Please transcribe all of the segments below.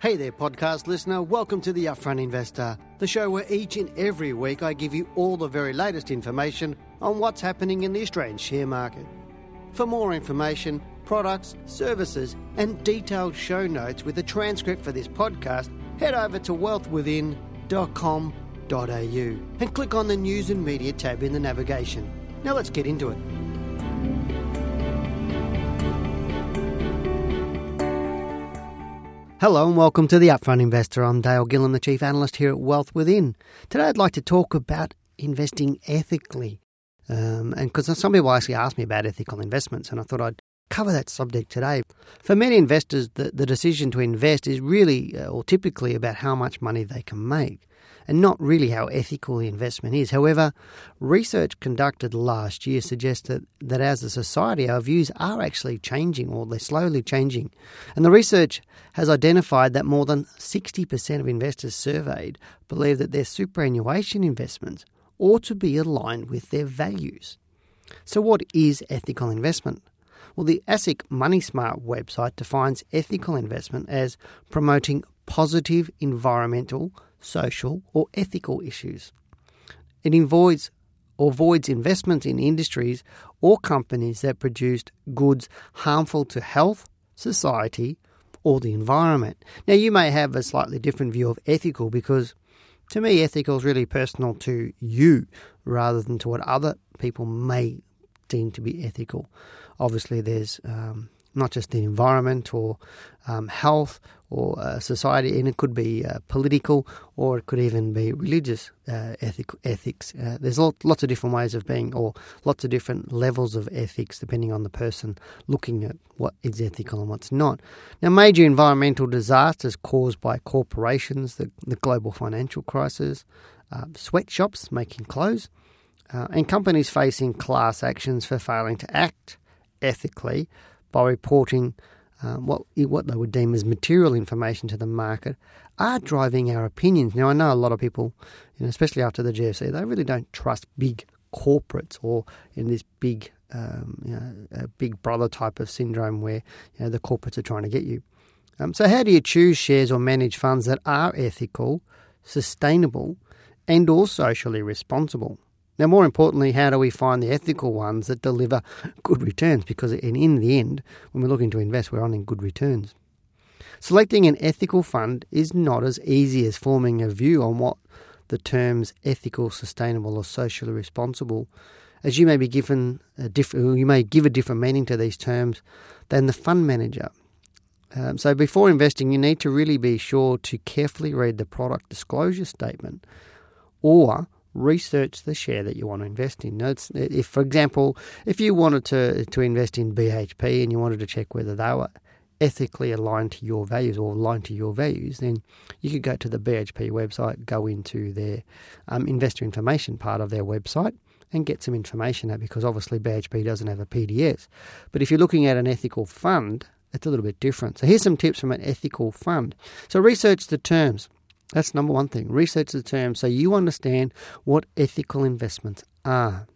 Hey there, podcast listener. Welcome to The Upfront Investor, the show where each and every week I give you all the very latest information on what's happening in the Australian share market. For more information, products, services, and detailed show notes with a transcript for this podcast, head over to wealthwithin.com.au and click on the News and Media tab in the navigation. Now let's get into it. Hello and welcome to the Upfront Investor. I'm Dale Gillham, the Chief Analyst here at Wealth Within. Today I'd like to talk about investing ethically. Um, and because some people actually ask me about ethical investments, and I thought I'd cover that subject today. For many investors, the, the decision to invest is really uh, or typically about how much money they can make and not really how ethical the investment is. However, research conducted last year suggests that, that as a society, our views are actually changing or they're slowly changing. And the research has identified that more than 60% of investors surveyed believe that their superannuation investments ought to be aligned with their values. So, what is ethical investment? Well, the ASIC Money Smart website defines ethical investment as promoting positive environmental, social, or ethical issues. It avoids or avoids investments in industries or companies that produce goods harmful to health, society, or the environment. Now, you may have a slightly different view of ethical because to me, ethical is really personal to you rather than to what other people may deem to be ethical. Obviously, there's um, not just the environment or um, health or uh, society, and it could be uh, political or it could even be religious uh, ethic, ethics. Uh, there's lot, lots of different ways of being, or lots of different levels of ethics depending on the person looking at what is ethical and what's not. Now, major environmental disasters caused by corporations, the, the global financial crisis, uh, sweatshops making clothes, uh, and companies facing class actions for failing to act ethically by reporting um, what what they would deem as material information to the market are driving our opinions. Now, I know a lot of people, you know, especially after the GFC, they really don't trust big corporates or in this big, um, you know, big brother type of syndrome where you know, the corporates are trying to get you. Um, so, how do you choose shares or manage funds that are ethical, sustainable, and or socially responsible? Now, more importantly, how do we find the ethical ones that deliver good returns? Because in, the end, when we're looking to invest, we're earning good returns. Selecting an ethical fund is not as easy as forming a view on what the terms ethical, sustainable, or socially responsible, as you may be given a different, you may give a different meaning to these terms than the fund manager. Um, so before investing, you need to really be sure to carefully read the product disclosure statement, or research the share that you want to invest in. Notes if, for example, if you wanted to to invest in BHP and you wanted to check whether they were ethically aligned to your values or aligned to your values, then you could go to the BHP website, go into their um, investor information part of their website, and get some information out because obviously BHP doesn't have a PDS. But if you're looking at an ethical fund, it's a little bit different. So here's some tips from an ethical fund. So research the terms. That's number one thing. Research the term so you understand what ethical investments are.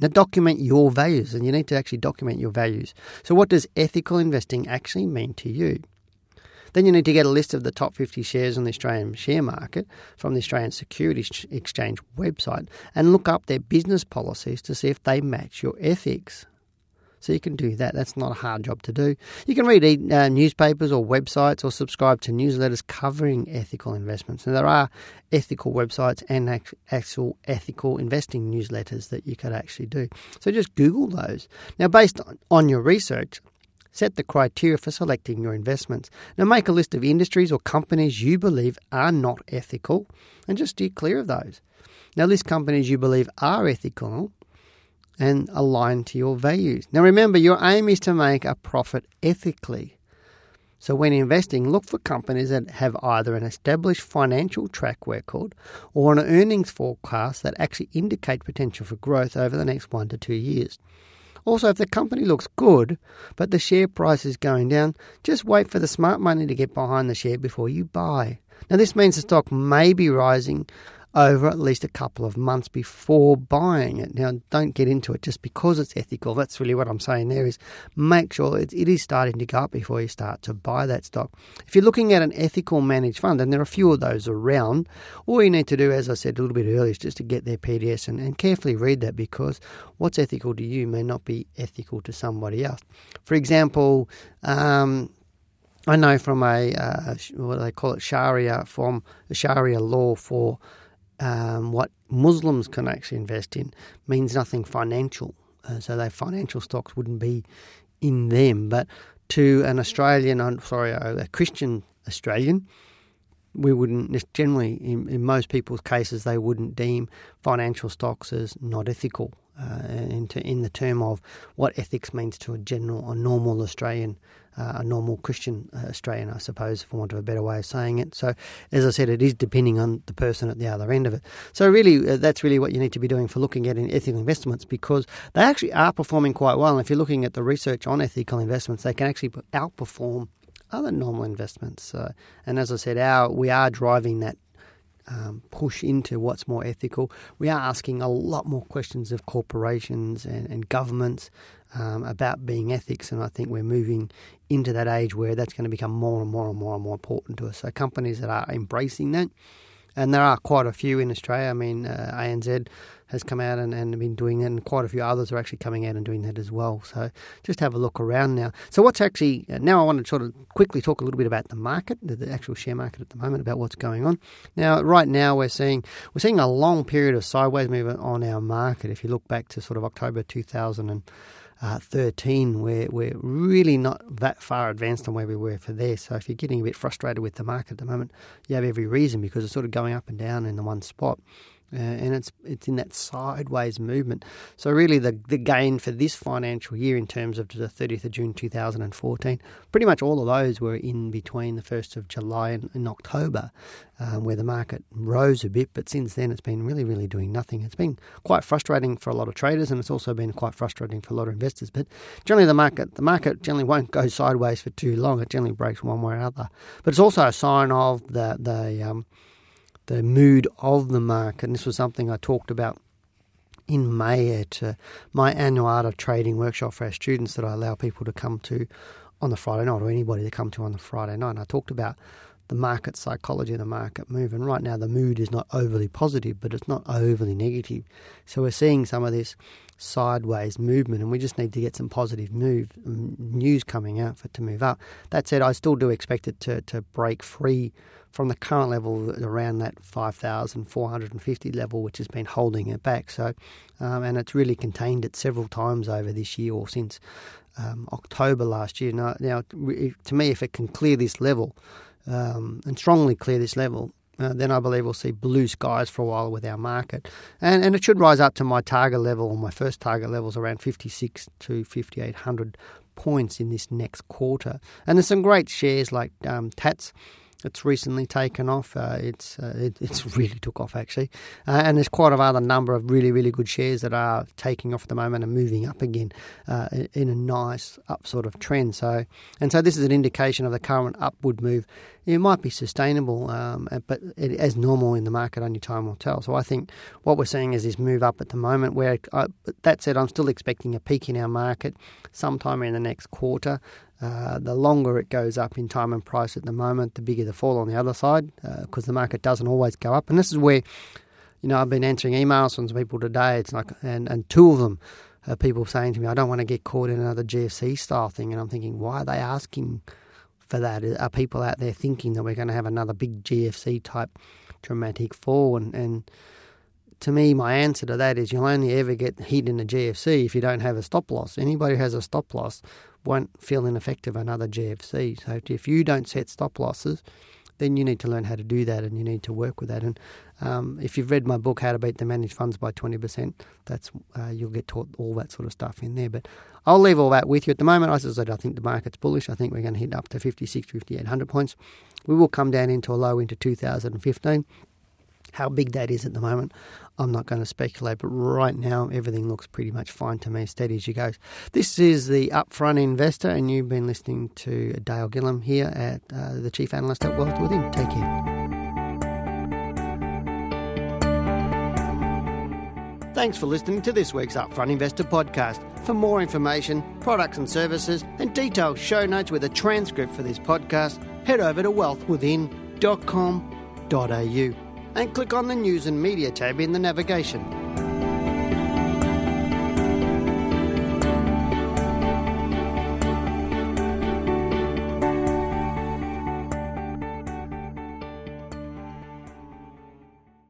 Now, document your values, and you need to actually document your values. So, what does ethical investing actually mean to you? Then you need to get a list of the top 50 shares on the Australian share market from the Australian Securities Exchange website and look up their business policies to see if they match your ethics. So you can do that. That's not a hard job to do. You can read uh, newspapers or websites or subscribe to newsletters covering ethical investments. And there are ethical websites and actual ethical investing newsletters that you could actually do. So just Google those. Now, based on your research, set the criteria for selecting your investments. Now, make a list of industries or companies you believe are not ethical and just steer clear of those. Now, list companies you believe are ethical and aligned to your values. Now, remember, your aim is to make a profit ethically. So, when investing, look for companies that have either an established financial track record or an earnings forecast that actually indicate potential for growth over the next one to two years. Also, if the company looks good, but the share price is going down, just wait for the smart money to get behind the share before you buy. Now, this means the stock may be rising over at least a couple of months before buying it. Now, don't get into it just because it's ethical. That's really what I'm saying there is make sure it, it is starting to go up before you start to buy that stock. If you're looking at an ethical managed fund, and there are a few of those around, all you need to do, as I said a little bit earlier, is just to get their PDS and, and carefully read that because what's ethical to you may not be ethical to somebody else. For example, um, I know from a uh, what do they call it Sharia from Sharia law for um, what Muslims can actually invest in means nothing financial. Uh, so their financial stocks wouldn't be in them. But to an Australian, I'm sorry, a Christian Australian, we wouldn't generally, in, in most people's cases, they wouldn't deem financial stocks as not ethical uh, in, in the term of what ethics means to a general, a normal Australian uh, a normal Christian uh, Australian, I suppose, for want of a better way of saying it. So, as I said, it is depending on the person at the other end of it. So, really, uh, that's really what you need to be doing for looking at in ethical investments because they actually are performing quite well. And if you're looking at the research on ethical investments, they can actually outperform other normal investments. and as I said, our we are driving that um, push into what's more ethical. We are asking a lot more questions of corporations and, and governments um, about being ethics, and I think we're moving into that age where that's going to become more and more and more and more important to us. So companies that are embracing that, and there are quite a few in Australia. I mean, uh, ANZ has come out and, and been doing it, and quite a few others are actually coming out and doing that as well. So just have a look around now. So what's actually uh, now? I want to sort of quickly talk a little bit about the market, the, the actual share market at the moment, about what's going on. Now, right now we're seeing we're seeing a long period of sideways movement on our market. If you look back to sort of October 2000 and uh, 13, we're, we're really not that far advanced on where we were for there. So if you're getting a bit frustrated with the market at the moment, you have every reason because it's sort of going up and down in the one spot. Uh, and it's it's in that sideways movement. So really, the the gain for this financial year in terms of the 30th of June 2014, pretty much all of those were in between the 1st of July and, and October, um, where the market rose a bit. But since then, it's been really really doing nothing. It's been quite frustrating for a lot of traders, and it's also been quite frustrating for a lot of investors. But generally, the market the market generally won't go sideways for too long. It generally breaks one way or another. But it's also a sign of the the um, the mood of the market. And this was something I talked about in May at uh, my annual art of trading workshop for our students that I allow people to come to on the Friday night or anybody to come to on the Friday night. And I talked about the market psychology, the market move. And right now, the mood is not overly positive, but it's not overly negative. So we're seeing some of this sideways movement, and we just need to get some positive move news coming out for it to move up. That said, I still do expect it to, to break free from the current level around that 5,450 level, which has been holding it back. So, um, and it's really contained it several times over this year or since um, October last year. Now, now, to me, if it can clear this level um, and strongly clear this level, uh, then I believe we'll see blue skies for a while with our market. And, and it should rise up to my target level, or my first target level is around 56 to 5800 points in this next quarter. And there's some great shares like um, Tatts it's recently taken off. Uh, it's uh, it, it's really took off actually, uh, and there's quite a other number of really really good shares that are taking off at the moment and moving up again uh, in a nice up sort of trend. So and so this is an indication of the current upward move. It might be sustainable, um, but it, as normal in the market, only time will tell. So I think what we're seeing is this move up at the moment. Where uh, that said, I'm still expecting a peak in our market sometime in the next quarter. Uh, the longer it goes up in time and price at the moment, the bigger the fall on the other side, because uh, the market doesn't always go up. And this is where, you know, I've been answering emails from people today. It's like, and, and two of them are people saying to me, I don't want to get caught in another GFC style thing. And I'm thinking, why are they asking for that? Uh, are people out there thinking that we're going to have another big GFC type dramatic fall? And, and to me, my answer to that is you'll only ever get hit in a GFC if you don't have a stop loss. Anybody who has a stop loss won't feel ineffective another GFC. So if you don't set stop losses, then you need to learn how to do that and you need to work with that. And um, if you've read my book, How to Beat the Managed Funds by 20%, that's uh, you'll get taught all that sort of stuff in there. But I'll leave all that with you. At the moment, I said, I think the market's bullish. I think we're going to hit up to 56, 5800 points. We will come down into a low into 2015. How big that is at the moment, I'm not going to speculate, but right now everything looks pretty much fine to me, steady as you go. This is the Upfront Investor, and you've been listening to Dale Gillham here at uh, the Chief Analyst at Wealth Within. Take care. Thanks for listening to this week's Upfront Investor podcast. For more information, products and services, and detailed show notes with a transcript for this podcast, head over to wealthwithin.com.au and click on the News and Media tab in the navigation.